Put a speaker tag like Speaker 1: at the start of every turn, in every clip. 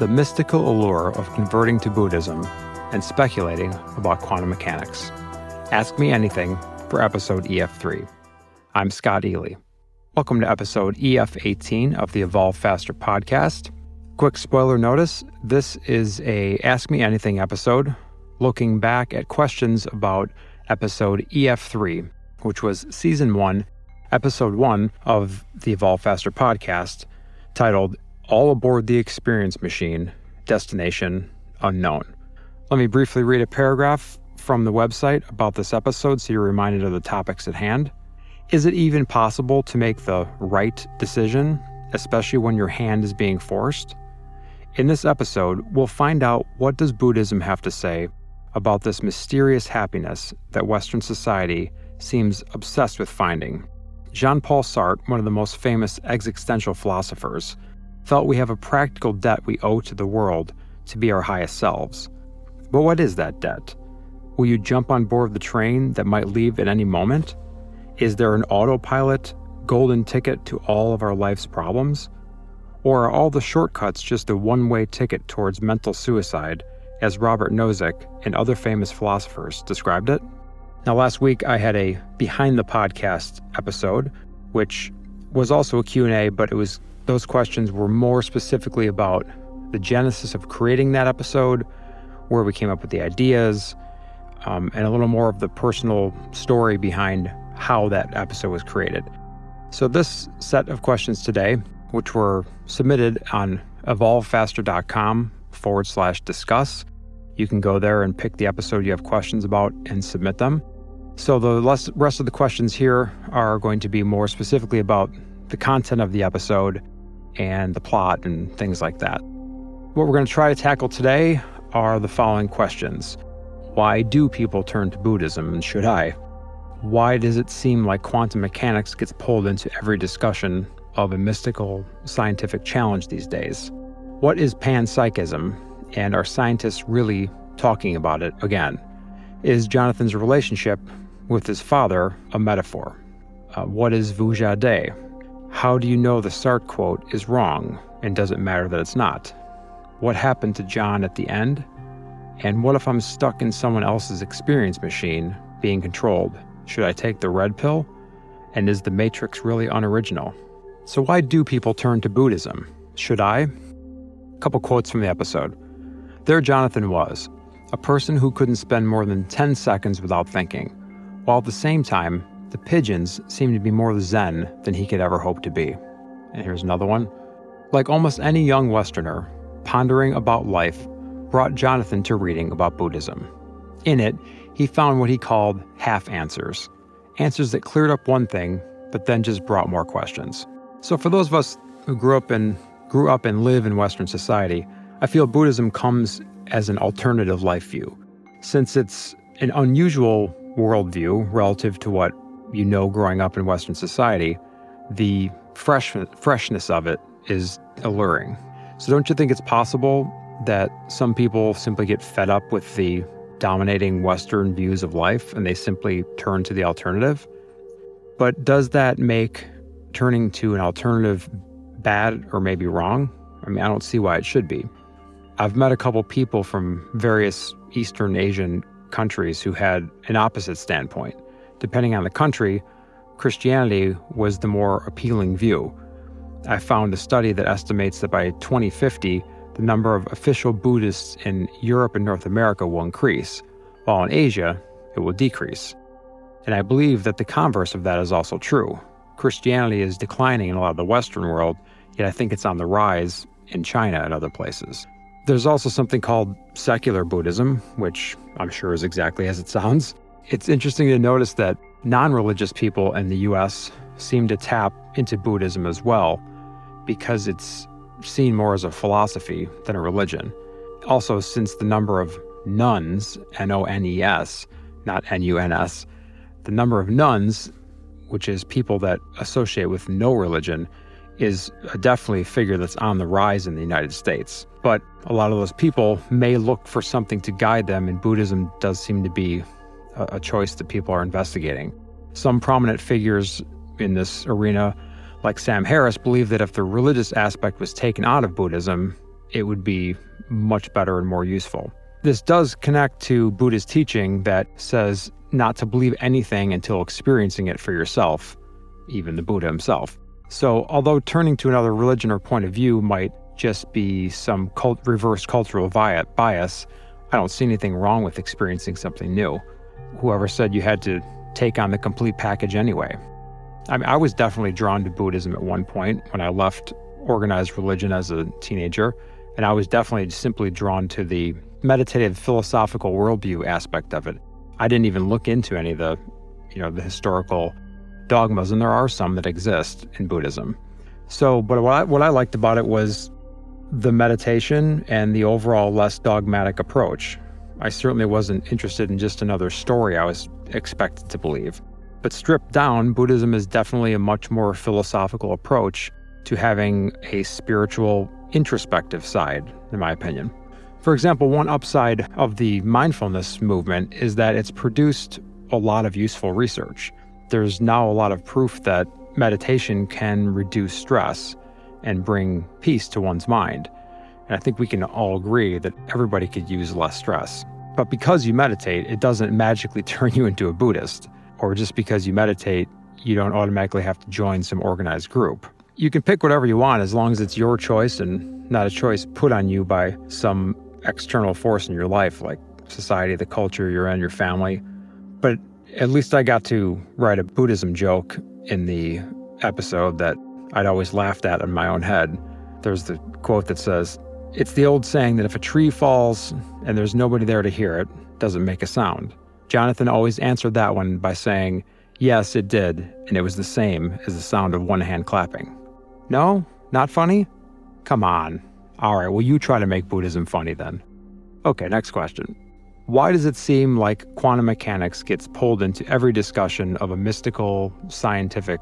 Speaker 1: the mystical allure of converting to Buddhism and speculating about quantum mechanics. Ask Me Anything for episode EF3. I'm Scott Ely. Welcome to episode EF18 of the Evolve Faster podcast. Quick spoiler notice this is a Ask Me Anything episode looking back at questions about episode EF3, which was season one, episode one of the Evolve Faster podcast, titled All Aboard the Experience Machine, Destination Unknown. Let me briefly read a paragraph from the website about this episode so you're reminded of the topics at hand. Is it even possible to make the right decision, especially when your hand is being forced? In this episode, we'll find out what does Buddhism have to say about this mysterious happiness that Western society seems obsessed with finding. Jean Paul Sartre, one of the most famous existential philosophers, felt we have a practical debt we owe to the world to be our highest selves. But what is that debt? Will you jump on board the train that might leave at any moment? Is there an autopilot, golden ticket to all of our life's problems? Or are all the shortcuts just a one way ticket towards mental suicide as Robert Nozick and other famous philosophers described it. Now, last week I had a behind the podcast episode, which was also a Q&A, but it was those questions were more specifically about the genesis of creating that episode, where we came up with the ideas, um, and a little more of the personal story behind how that episode was created. So, this set of questions today, which were submitted on evolvefaster.com forward slash discuss, you can go there and pick the episode you have questions about and submit them. So, the rest of the questions here are going to be more specifically about the content of the episode and the plot and things like that. What we're going to try to tackle today are the following questions Why do people turn to Buddhism, and should I? Why does it seem like quantum mechanics gets pulled into every discussion of a mystical scientific challenge these days? What is panpsychism, and are scientists really talking about it again? Is Jonathan's relationship with his father a metaphor? Uh, what is Vuja De? How do you know the Sartre quote is wrong, and does it matter that it's not? What happened to John at the end? And what if I'm stuck in someone else's experience machine being controlled? Should I take the red pill? And is the Matrix really unoriginal? So, why do people turn to Buddhism? Should I? A couple quotes from the episode. There Jonathan was, a person who couldn't spend more than 10 seconds without thinking, while at the same time, the pigeons seemed to be more zen than he could ever hope to be. And here's another one. Like almost any young Westerner, pondering about life brought Jonathan to reading about Buddhism. In it, he found what he called half answers answers that cleared up one thing, but then just brought more questions. So, for those of us who grew up and grew up and live in Western society, I feel Buddhism comes as an alternative life view, since it's an unusual worldview relative to what you know growing up in Western society. The fresh, freshness of it is alluring. So, don't you think it's possible that some people simply get fed up with the dominating Western views of life and they simply turn to the alternative? But does that make turning to an alternative bad or maybe wrong? I mean, I don't see why it should be. I've met a couple people from various Eastern Asian countries who had an opposite standpoint. Depending on the country, Christianity was the more appealing view. I found a study that estimates that by 2050, the number of official Buddhists in Europe and North America will increase, while in Asia, it will decrease. And I believe that the converse of that is also true. Christianity is declining in a lot of the Western world, yet I think it's on the rise in China and other places. There's also something called secular Buddhism, which I'm sure is exactly as it sounds. It's interesting to notice that non religious people in the US seem to tap into Buddhism as well because it's seen more as a philosophy than a religion. Also, since the number of nuns, N O N E S, not N U N S, the number of nuns, which is people that associate with no religion, is definitely a figure that's on the rise in the United States. But a lot of those people may look for something to guide them, and Buddhism does seem to be a, choice that people are investigating. Some prominent figures in this arena, like Sam Harris, believe that if the religious aspect was taken out of Buddhism, it would be much better and more useful. This does connect to Buddha's teaching that says not to believe anything until experiencing it for yourself, even the Buddha himself. So, although turning to another religion or point of view might just be some cult- reverse cultural bias, I don't see anything wrong with experiencing something new. Whoever said you had to take on the complete package anyway? I mean, I was definitely drawn to Buddhism at one point when I left organized religion as a teenager, and I was definitely simply drawn to the meditative philosophical worldview aspect of it. I didn't even look into any of the, you know, the historical dogmas, and there are some that exist in Buddhism. So, but what I, what I liked about it was the meditation and the overall less dogmatic approach. I certainly wasn't interested in just another story I was expected to believe. But stripped down, Buddhism is definitely a much more philosophical approach to having a spiritual, introspective side, in my opinion. For example, one upside of the mindfulness movement is that it's produced a lot of useful research. There's now a lot of proof that meditation can reduce stress and bring peace to one's mind. And I think we can all agree that everybody could use less stress. But because you meditate, it doesn't magically turn you into a Buddhist. Or just because you meditate, you don't automatically have to join some organized group. You can pick whatever you want as long as it's your choice and not a choice put on you by some external force in your life, like society, the culture you're in, your family. But at least I got to write a Buddhism joke in the episode that I'd always laughed at in my own head. There's the quote that says, It's the old saying that if a tree falls and there's nobody there to hear it, it doesn't make a sound. Jonathan always answered that one by saying, Yes, it did, and it was the same as the sound of one hand clapping. No? Not funny? Come on. All right, well, you try to make Buddhism funny then. Okay, next question. Why does it seem like quantum mechanics gets pulled into every discussion of a mystical, scientific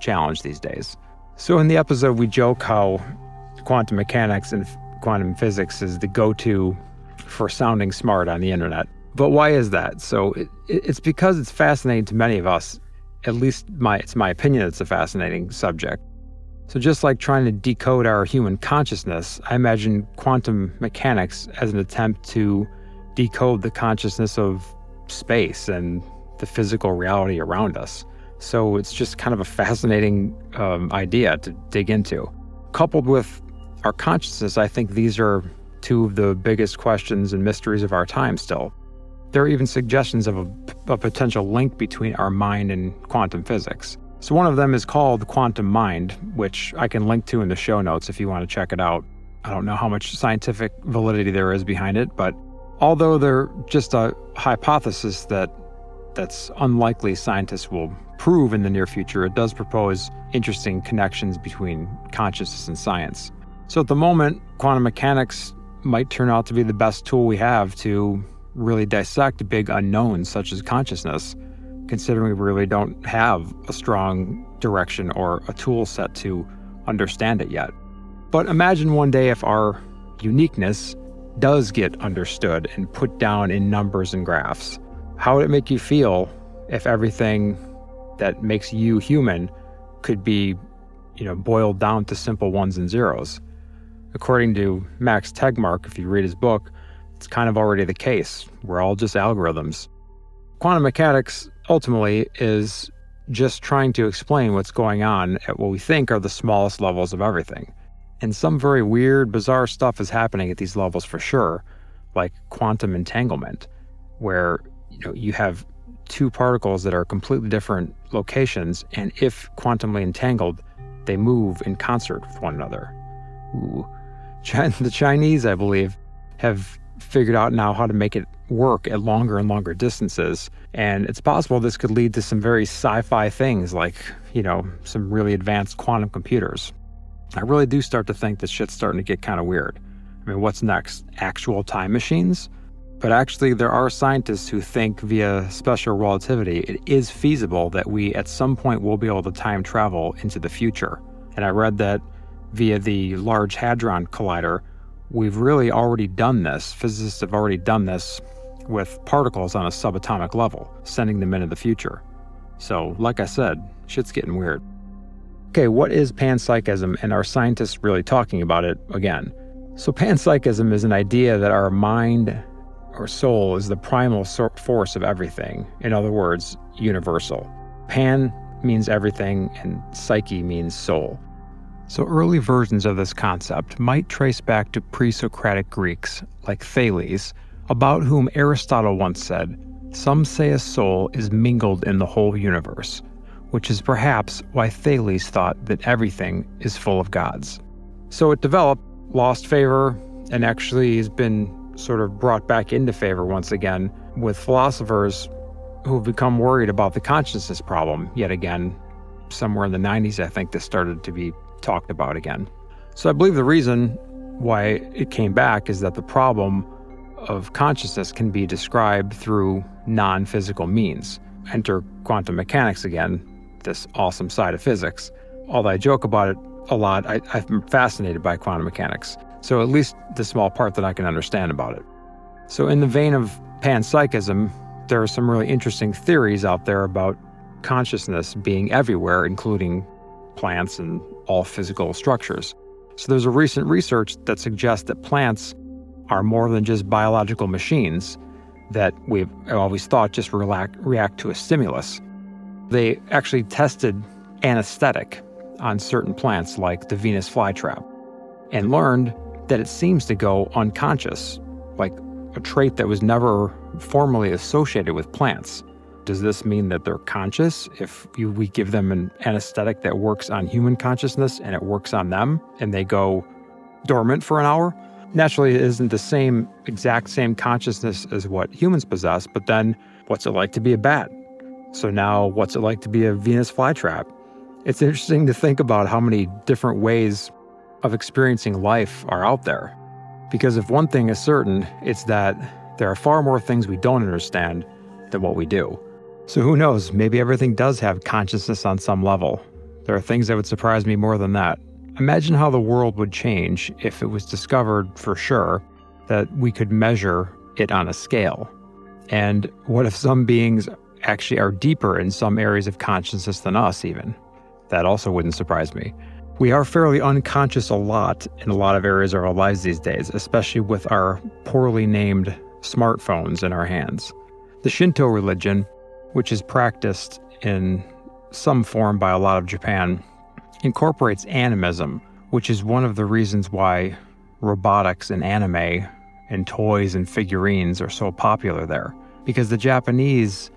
Speaker 1: challenge these days? So, in the episode, we joke how quantum mechanics and quantum physics is the go to for sounding smart on the internet. But why is that? So, it, it's because it's fascinating to many of us. At least my, it's my opinion it's a fascinating subject. So, just like trying to decode our human consciousness, I imagine quantum mechanics as an attempt to decode the consciousness of space and the physical reality around us. So it's just kind of a fascinating um, idea to dig into. Coupled with our consciousness, I think these are two of the biggest questions and mysteries of our time still. There are even suggestions of a, a potential link between our mind and quantum physics. So, one of them is called Quantum Mind, which I can link to in the show notes if you want to check it out. I don't know how much scientific validity there is behind it, but although they're just a hypothesis that that's unlikely scientists will prove in the near future, it does propose interesting connections between consciousness and science. So at the moment, quantum mechanics might turn out to be the best tool we have to really dissect big unknowns such as consciousness, considering we really don't have a strong direction or a tool set to understand it yet. But imagine one day if our uniqueness does get understood and put down in numbers and graphs. How would it make you feel if everything that makes you human could be, you know, boiled down to simple ones and zeros. According to Max Tegmark, if you read his book, it's kind of already the case. We're all just algorithms. Quantum mechanics ultimately is just trying to explain what's going on at what we think are the smallest levels of everything. And some very weird, bizarre stuff is happening at these levels for sure, like quantum entanglement, where you know you have two particles that are completely different locations, and if quantumly entangled, they move in concert with one another. The Chinese, I believe, have figured out now how to make it work at longer and longer distances. And it's possible this could lead to some very sci fi things like, you know, some really advanced quantum computers. I really do start to think this shit's starting to get kind of weird. I mean, what's next? Actual time machines? But actually, there are scientists who think via special relativity it is feasible that we at some point will be able to time travel into the future. And I read that via the Large Hadron Collider, we've really already done this. Physicists have already done this with particles on a subatomic level, sending them into the future. So, like I said, shit's getting weird. Okay, what is panpsychism, and are scientists really talking about it again? So, panpsychism is an idea that our mind or soul is the primal force of everything. In other words, universal. Pan means everything, and psyche means soul. So, early versions of this concept might trace back to pre Socratic Greeks like Thales, about whom Aristotle once said, Some say a soul is mingled in the whole universe, which is perhaps why Thales thought that everything is full of gods. So, it developed lost favor and actually has been sort of brought back into favor once again with philosophers who've become worried about the consciousness problem yet again. Somewhere in the 90s, I think this started to be talked about again. So I believe the reason why it came back is that the problem of consciousness can be described through non physical means. Enter quantum mechanics again, this awesome side of physics. Although I joke about it a lot. I, I'm fascinated by quantum mechanics. So, at least the small part that I can understand about it. So, in the vein of panpsychism, there are some really interesting theories out there about consciousness being everywhere, including plants and all physical structures. So, there's a recent research that suggests that plants are more than just biological machines that we've always thought just react, react to a stimulus. They actually tested anesthetic on certain plants like the Venus flytrap and learned that it seems to go unconscious, like a trait that was never formally associated with plants. Does this mean that they're conscious if we give them an anesthetic that works on human consciousness and it works on them and they go dormant for an hour? Naturally, it isn't the same exact same consciousness as what humans possess, but then what's it like to be a bat? So now, what's it like to be a Venus flytrap? It's interesting to think about how many different ways of experiencing life are out there. Because if one thing is certain, it's that there are far more things we don't understand than what we do. So who knows, maybe everything does have consciousness on some level. There are things that would surprise me more than that. Imagine how the world would change if it was discovered for sure that we could measure it on a scale. And what if some beings actually are deeper in some areas of consciousness than us, even? That also wouldn't surprise me. We are fairly unconscious a lot in a lot of areas of our lives these days, especially with our poorly named smartphones in our hands. The Shinto religion, which is practiced in some form by a lot of Japan, incorporates animism, which is one of the reasons why robotics and anime and toys and figurines are so popular there. Because the Japanese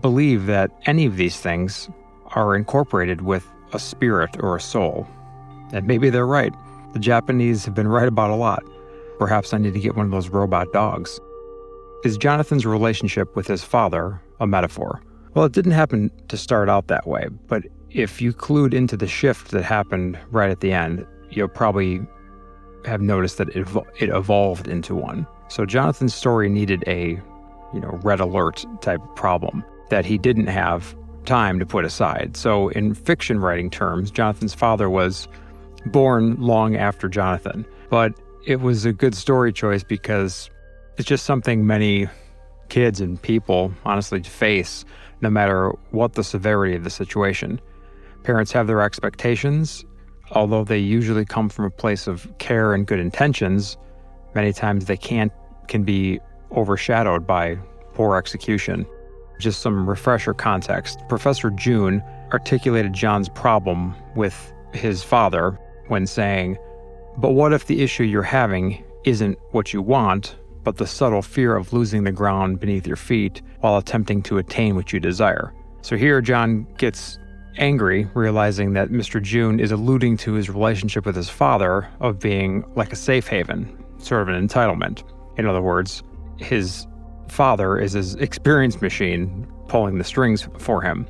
Speaker 1: believe that any of these things are incorporated with a spirit or a soul. And maybe they're right. The Japanese have been right about a lot. Perhaps I need to get one of those robot dogs. Is Jonathan's relationship with his father a metaphor? Well, it didn't happen to start out that way, but if you clued into the shift that happened right at the end, you'll probably have noticed that it, it evolved into one. So Jonathan's story needed a, you know, red alert type problem that he didn't have time to put aside. So, in fiction writing terms, Jonathan's father was born long after Jonathan. But it was a good story choice because it's just something many kids and people honestly to face no matter what the severity of the situation. Parents have their expectations, although they usually come from a place of care and good intentions, many times they can't can be overshadowed by poor execution. Just some refresher context. Professor June articulated John's problem with his father when saying, But what if the issue you're having isn't what you want, but the subtle fear of losing the ground beneath your feet while attempting to attain what you desire? So here, John gets angry, realizing that Mr. June is alluding to his relationship with his father of being like a safe haven, sort of an entitlement. In other words, his father is his experience machine pulling the strings for him.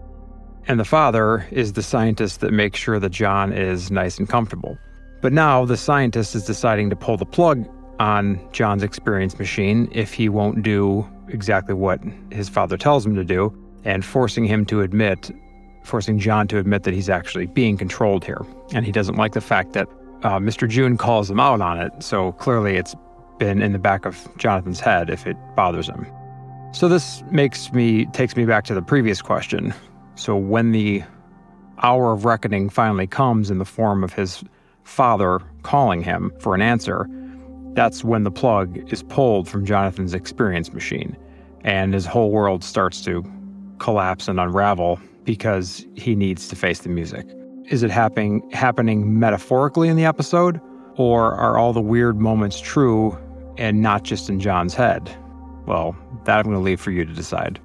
Speaker 1: And the father is the scientist that makes sure that John is nice and comfortable. But now the scientist is deciding to pull the plug on John's experience machine if he won't do exactly what his father tells him to do, and forcing him to admit, forcing John to admit that he's actually being controlled here. And he doesn't like the fact that uh, Mr. June calls him out on it, so clearly it's been in the back of Jonathan's head if it bothers him. So this makes me takes me back to the previous question. So when the hour of reckoning finally comes in the form of his father calling him for an answer, That's when the plug is pulled from Jonathan's experience machine, and his whole world starts to collapse and unravel because he needs to face the music. Is it happening happening metaphorically in the episode, or are all the weird moments true and not just in John's head? Well, that I'm going to leave for you to decide.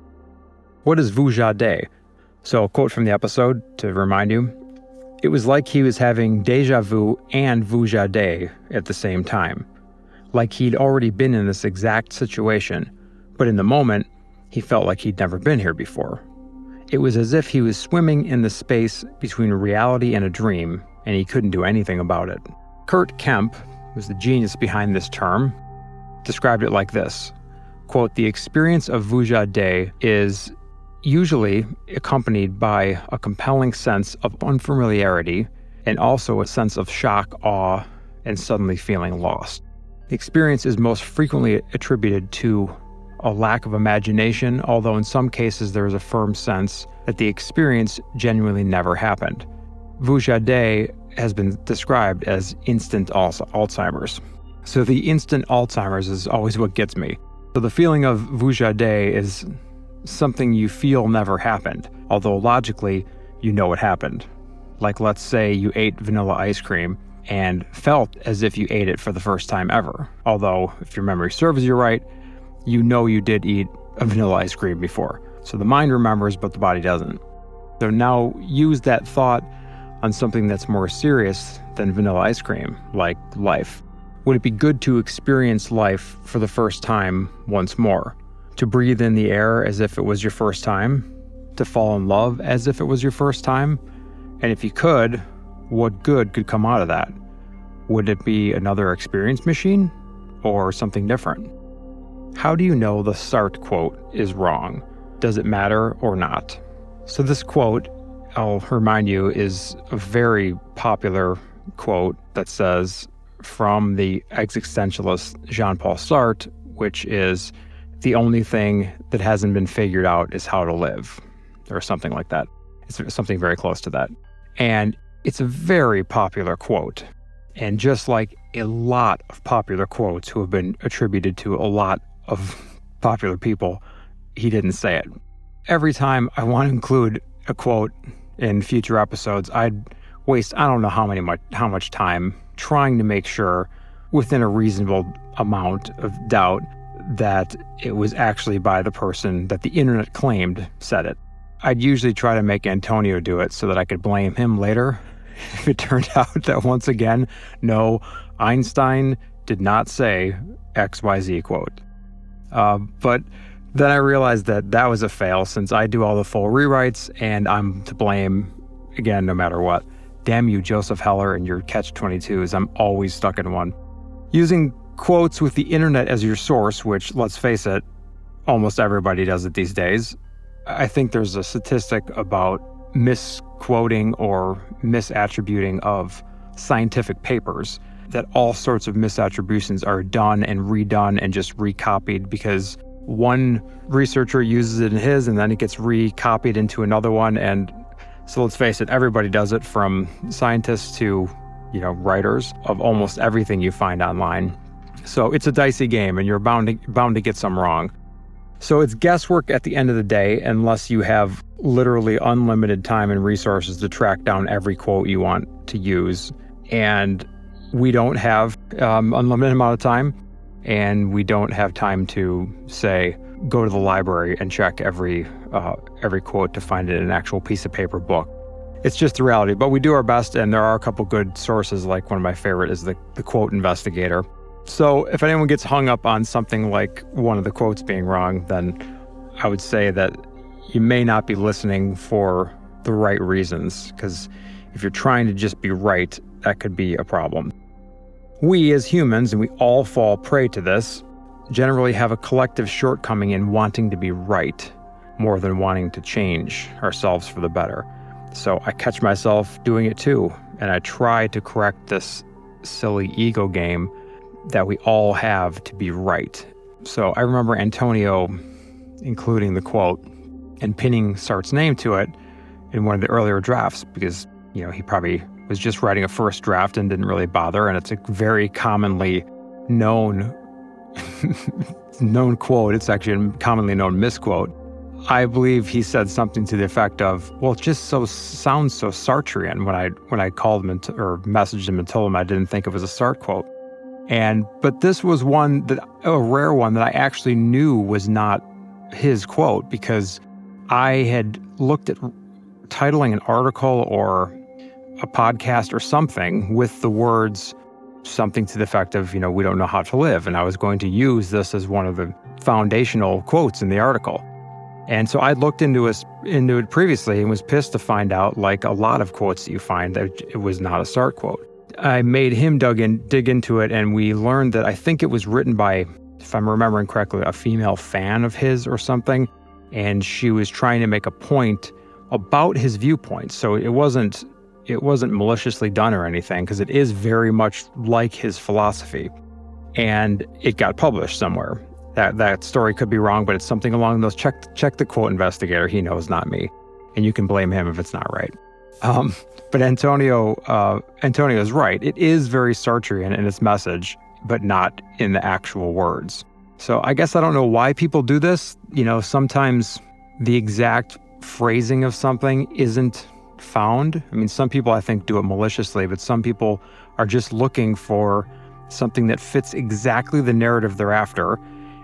Speaker 1: What is Vujade? So, a quote from the episode to remind you it was like he was having deja vu and Vujade at the same time. Like he'd already been in this exact situation, but in the moment, he felt like he'd never been here before. It was as if he was swimming in the space between reality and a dream, and he couldn't do anything about it. Kurt Kemp, who's the genius behind this term, described it like this quote, The experience of Vujade is usually accompanied by a compelling sense of unfamiliarity and also a sense of shock, awe, and suddenly feeling lost. The experience is most frequently attributed to a lack of imagination, although in some cases there is a firm sense that the experience genuinely never happened. Vujade has been described as instant Alzheimer's. So the instant Alzheimer's is always what gets me. So the feeling of Vujade is something you feel never happened, although logically you know it happened. Like, let's say you ate vanilla ice cream and felt as if you ate it for the first time ever. Although, if your memory serves you right, you know you did eat a vanilla ice cream before. So the mind remembers, but the body doesn't. So now use that thought on something that's more serious than vanilla ice cream, like life. Would it be good to experience life for the first time once more? To breathe in the air as if it was your first time? To fall in love as if it was your first time? And if you could, what good could come out of that? Would it be another experience machine or something different? How do you know the Sartre quote is wrong? Does it matter or not? So, this quote, I'll remind you, is a very popular quote that says from the existentialist Jean Paul Sartre, which is the only thing that hasn't been figured out is how to live, or something like that. It's something very close to that. And it's a very popular quote. And just like a lot of popular quotes who have been attributed to a lot of popular people, he didn't say it. Every time I want to include a quote in future episodes, I'd waste I don't know how many much how much time trying to make sure within a reasonable amount of doubt that it was actually by the person that the internet claimed said it. I'd usually try to make Antonio do it so that I could blame him later it turned out that once again, no, Einstein did not say XYZ quote. Uh, but then I realized that that was a fail since I do all the full rewrites and I'm to blame again no matter what. Damn you, Joseph Heller, and your catch 22s. I'm always stuck in one. Using quotes with the internet as your source, which, let's face it, almost everybody does it these days. I think there's a statistic about misquoting or misattributing of scientific papers that all sorts of misattributions are done and redone and just recopied because one researcher uses it in his and then it gets recopied into another one. And so let's face it everybody does it from scientists to you know writers of almost everything you find online. So it's a dicey game and you're bound to, bound to get some wrong so it's guesswork at the end of the day unless you have literally unlimited time and resources to track down every quote you want to use. And we don't have um, unlimited amount of time and we don't have time to say go to the library and check every uh, every quote to find it in an actual piece of paper book. It's just the reality but we do our best and there are a couple good sources like one of my favorite is the, the quote investigator so if anyone gets hung up on something like one of the quotes being wrong then i would say that you may not be listening for the right reasons because if you're trying to just be right that could be a problem we, as humans, and we all fall prey to this, generally have a collective shortcoming in wanting to be right more than wanting to change ourselves for the better. So I catch myself doing it too, and I try to correct this silly ego game that we all have to be right. So I remember Antonio including the quote and pinning Sartre's name to it in one of the earlier drafts because, you know, he probably was just writing a first draft and didn't really bother. And it's a very commonly known known quote. It's actually a commonly known misquote. I believe he said something to the effect of, "Well, it just so sounds so Sartrean." When I when I called him t- or messaged him and told him I didn't think it was a Sartre quote, and but this was one that a rare one that I actually knew was not his quote because I had looked at titling an article or a podcast or something with the words something to the effect of, you know, we don't know how to live. And I was going to use this as one of the foundational quotes in the article. And so I looked into it, into it previously and was pissed to find out, like a lot of quotes that you find, that it was not a Sartre quote. I made him dug in, dig into it, and we learned that I think it was written by, if I'm remembering correctly, a female fan of his or something. And she was trying to make a point about his viewpoint. So it wasn't it wasn't maliciously done or anything because it is very much like his philosophy. And it got published somewhere. That that story could be wrong, but it's something along those. Check check the quote investigator. He knows, not me, and you can blame him if it's not right. Um, but Antonio uh, Antonio is right. It is very Sartrean in its message, but not in the actual words. So I guess I don't know why people do this. You know, sometimes the exact phrasing of something isn't found. I mean, some people I think do it maliciously, but some people are just looking for something that fits exactly the narrative they're after.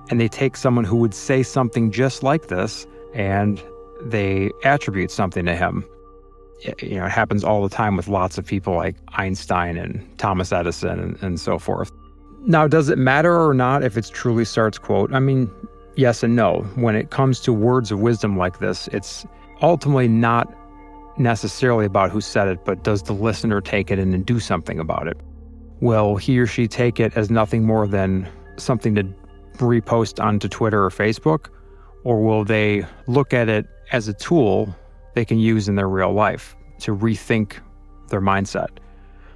Speaker 1: And they take someone who would say something just like this and they attribute something to him. You know, it happens all the time with lots of people like Einstein and Thomas Edison and, and so forth. Now, does it matter or not if it's truly Sartre's quote? I mean, yes and no. When it comes to words of wisdom like this, it's ultimately not necessarily about who said it, but does the listener take it and do something about it? Will he or she take it as nothing more than something to repost onto Twitter or Facebook? Or will they look at it as a tool they can use in their real life to rethink their mindset?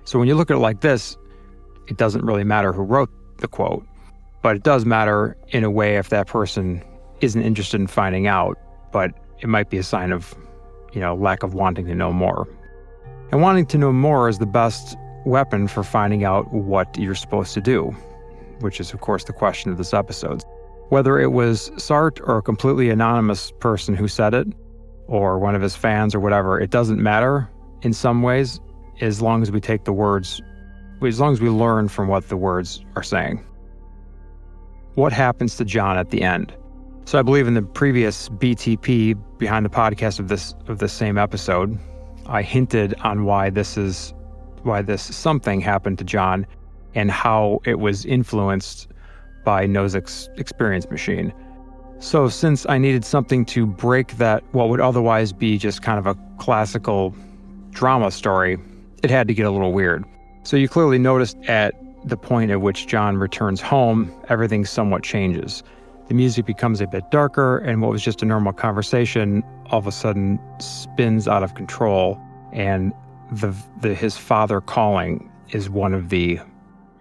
Speaker 1: So when you look at it like this, it doesn't really matter who wrote the quote, but it does matter in a way if that person isn't interested in finding out, but it might be a sign of you know, lack of wanting to know more. And wanting to know more is the best weapon for finding out what you're supposed to do, which is, of course, the question of this episode. Whether it was Sartre or a completely anonymous person who said it, or one of his fans or whatever, it doesn't matter in some ways as long as we take the words, as long as we learn from what the words are saying. What happens to John at the end? So I believe in the previous BTP behind the podcast of this of this same episode, I hinted on why this is why this something happened to John and how it was influenced by Nozick's experience machine. So since I needed something to break that what would otherwise be just kind of a classical drama story, it had to get a little weird. So you clearly noticed at the point at which John returns home, everything somewhat changes the music becomes a bit darker, and what was just a normal conversation all of a sudden spins out of control. And the, the his father calling is one of the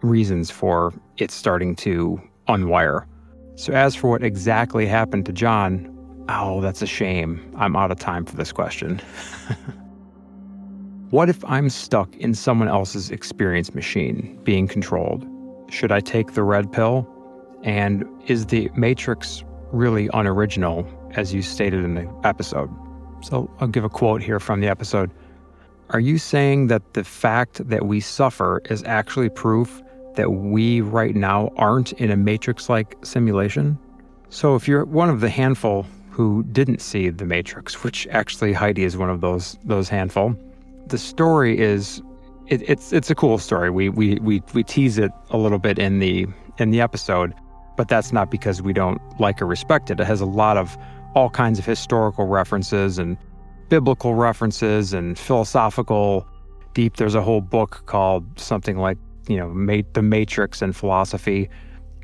Speaker 1: reasons for it starting to unwire. So, as for what exactly happened to John, oh, that's a shame. I'm out of time for this question. what if I'm stuck in someone else's experience machine being controlled? Should I take the red pill and is the Matrix really unoriginal, as you stated in the episode? So I'll give a quote here from the episode. Are you saying that the fact that we suffer is actually proof that we right now aren't in a Matrix like simulation? So if you're one of the handful who didn't see the Matrix, which actually Heidi is one of those those handful, the story is it, it's it's a cool story. We we we we tease it a little bit in the in the episode, but that's not because we don't like or respect it. It has a lot of all kinds of historical references and biblical references and philosophical deep. There's a whole book called something like, you know, The Matrix and Philosophy.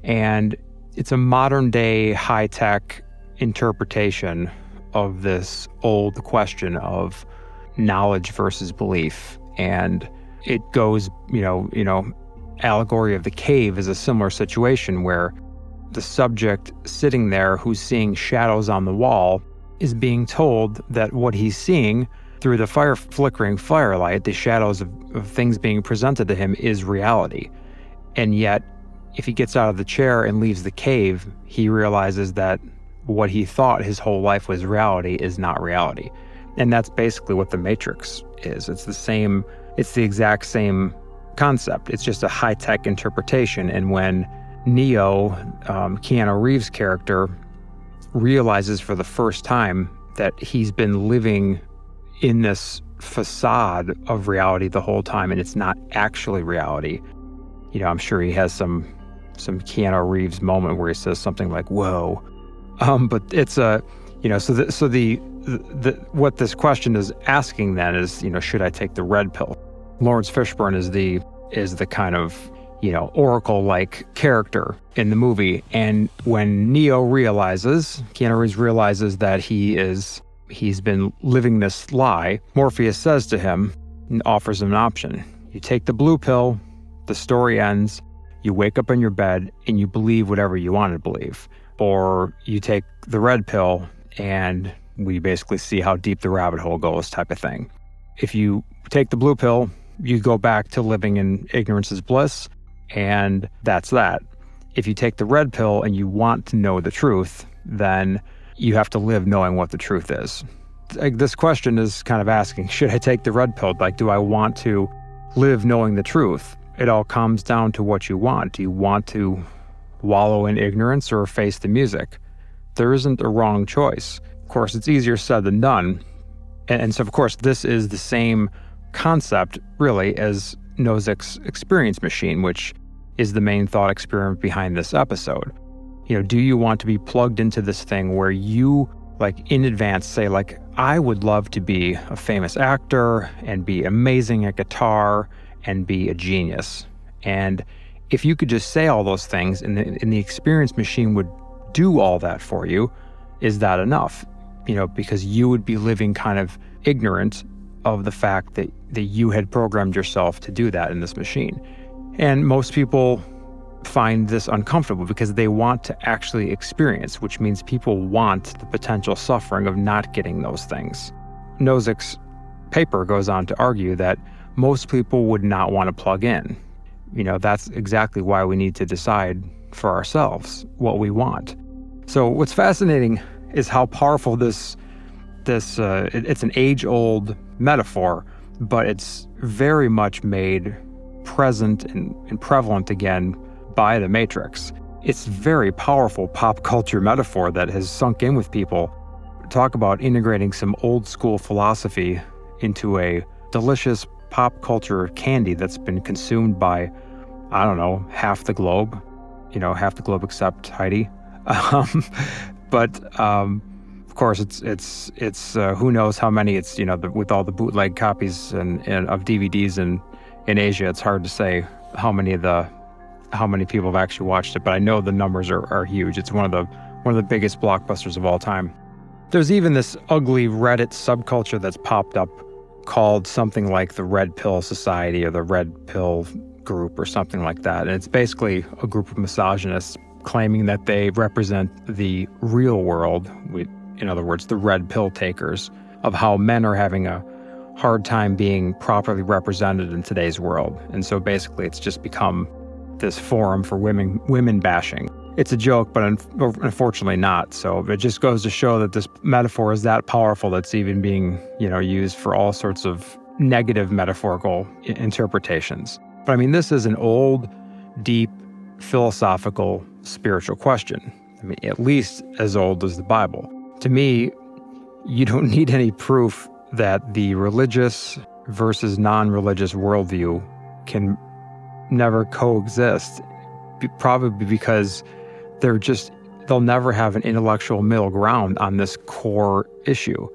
Speaker 1: And it's a modern day high tech interpretation of this old question of knowledge versus belief. And it goes, you know, you know, allegory of the cave is a similar situation where the subject sitting there who's seeing shadows on the wall is being told that what he's seeing through the fire flickering firelight, the shadows of, of things being presented to him is reality. And yet if he gets out of the chair and leaves the cave, he realizes that what he thought his whole life was reality is not reality. And that's basically what the Matrix is. It's the same, it's the exact same concept. It's just a high tech interpretation. And when Neo, um, Keanu Reeves' character, realizes for the first time that he's been living in this facade of reality the whole time and it's not actually reality. You know, I'm sure he has some some Keanu Reeves moment where he says something like "Whoa," um, but it's a, you know, so the, so the, the what this question is asking then is, you know, should I take the red pill? Laurence Fishburne is the is the kind of you know oracle like character in the movie, and when Neo realizes, Keanu Reeves realizes that he is he's been living this lie. Morpheus says to him and offers him an option: you take the blue pill, the story ends. You wake up in your bed and you believe whatever you want to believe. Or you take the red pill and we basically see how deep the rabbit hole goes, type of thing. If you take the blue pill, you go back to living in ignorance is bliss, and that's that. If you take the red pill and you want to know the truth, then you have to live knowing what the truth is. This question is kind of asking should I take the red pill? Like, do I want to live knowing the truth? it all comes down to what you want. Do you want to wallow in ignorance or face the music? There isn't a wrong choice. Of course, it's easier said than done. And, so, of course, this is the same concept, really, as Nozick's experience machine, which is the main thought experiment behind this episode. You know, do you want to be plugged into this thing where you, like, in advance say, like, I would love to be a famous actor and be amazing at guitar and be a genius. And if you could just say all those things and the, and the experience machine would do all that for you, is that enough? You know, because you would be living kind of ignorant of the fact that, that you had programmed yourself to do that in this machine. And most people find this uncomfortable because they want to actually experience, which means people want the potential suffering of not getting those things. Nozick's paper goes on to argue that most people would not want to plug in. You know, that's exactly why we need to decide for ourselves what we want. So what's fascinating is how powerful this this uh, it, it's an age-old metaphor, but it's very much made present and, and prevalent again by the Matrix. It's very powerful pop culture metaphor that has sunk in with people. Talk about integrating some old school philosophy into a delicious pop culture candy that's been consumed by, I don't know, half the globe, you know, half the globe except Heidi. Um, but um, of course, it's it's it's uh, who knows how many. It's you know the, with all the bootleg copies and, and of DVDs in in Asia, it's hard to say how many of the how many people have actually watched it. But I know the numbers are, are huge. It's one of the one of the biggest blockbusters of all time. There's even this ugly Reddit subculture that's popped up called something like the Red Pill Society or the Red Pill Group or something like that. And it's basically a group of misogynists claiming that they represent the real world, in other words, the red pill takers, of how men are having a hard time being properly represented in today's world. And so basically it's just become this forum for women women bashing it's a joke, but unfortunately not. So it just goes to show that this metaphor is that powerful that's even being, you know, used for all sorts of negative metaphorical interpretations. But I mean, this is an old, deep, philosophical, spiritual question. I mean, at least as old as the Bible. To me, you don't need any proof that the religious versus non religious worldview can never coexist, probably because they're just they'll never have an intellectual middle ground on this core issue.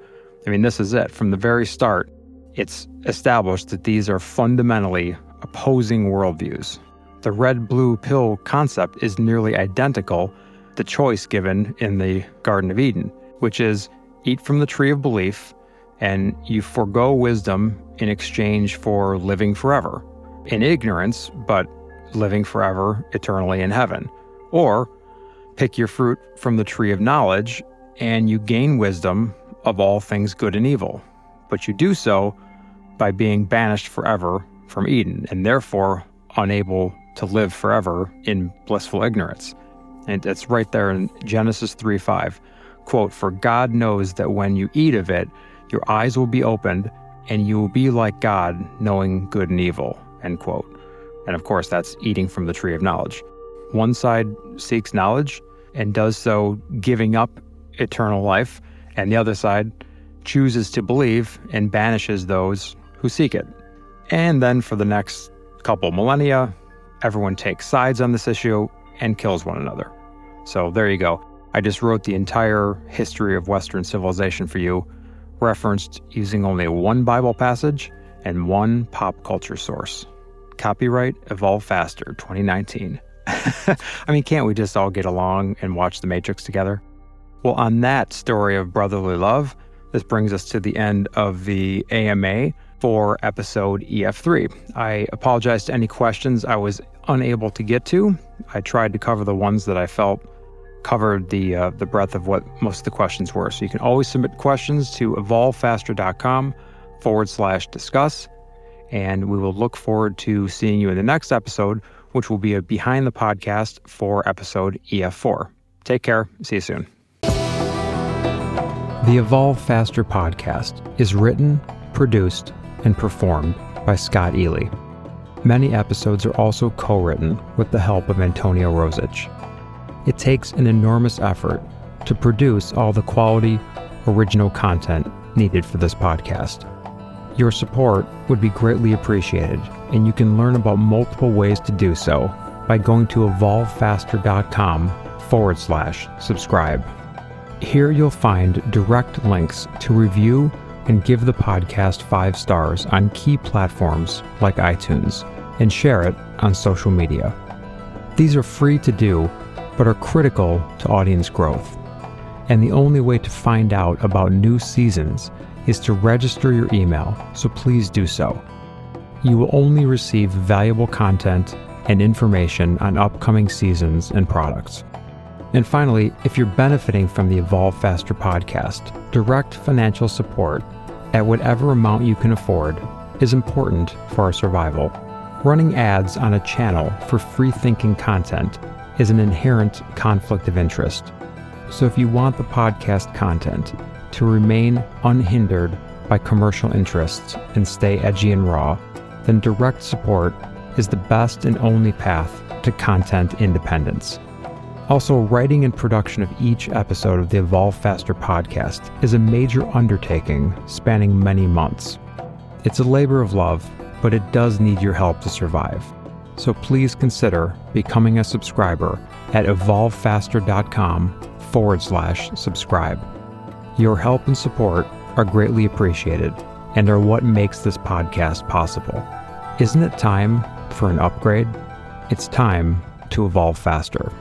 Speaker 1: I mean, this is it. From the very start, it's established that these are fundamentally opposing worldviews. The red blue pill concept is nearly identical the choice given in the Garden of Eden, which is eat from the tree of belief and you forego wisdom in exchange for living forever in ignorance, but living forever eternally in heaven. Or pick your fruit from the tree of knowledge, and you gain wisdom of all things good and evil. But you do so by being banished forever from Eden, and therefore unable to live forever in blissful ignorance. And it's right there in Genesis 3 5. Quote, For God knows that when you eat of it, your eyes will be opened, and you will be like God, knowing good and evil. End quote. And of course, that's eating from the tree of knowledge. One side seeks knowledge and does so giving up eternal life, and the other side chooses to believe and banishes those who seek it. And then for the next couple millennia, everyone takes sides on this issue and kills one another. So there you go. I just wrote the entire history of Western civilization for you, referenced using only one Bible passage and one pop culture source. Copyright Evolve Faster 2019. I mean, can't we just all get along and watch The Matrix together? Well, on that story of brotherly love, this brings us to the end of the AMA for episode EF3. I apologize to any questions I was unable to get to. I tried to cover the ones that I felt covered the uh, the breadth of what most of the questions were. So you can always submit questions to evolvefaster.com forward slash discuss. And we will look forward to seeing you in the next episode, which will be a behind the podcast for episode EF4. Take care. See you soon. The Evolve Faster podcast is written, produced, and performed by Scott Ely. Many episodes are also co written with the help of Antonio Rosich. It takes an enormous effort to produce all the quality, original content needed for this podcast. Your support would be greatly appreciated, and you can learn about multiple ways to do so by going to evolvefaster.com forward slash subscribe. Here you'll find direct links to review and give the podcast five stars on key platforms like iTunes and share it on social media. These are free to do, but are critical to audience growth. And the only way to find out about new seasons is to register your email, so please do so. You will only receive valuable content and information on upcoming seasons and products. And finally, if you're benefiting from the Evolve Faster podcast, direct financial support at whatever amount you can afford is important for our survival. Running ads on a channel for free thinking content is an inherent conflict of interest. So if you want the podcast content to remain unhindered by commercial interests and stay edgy and raw, then direct support is the best and only path to content independence. Also, writing and production of each episode of the Evolve Faster podcast is a major undertaking spanning many months. It's a labor of love, but it does need your help to survive. So please consider becoming a subscriber at evolvefaster.com forward slash subscribe. Your help and support are greatly appreciated and are what makes this podcast possible. Isn't it time for an upgrade? It's time to evolve faster.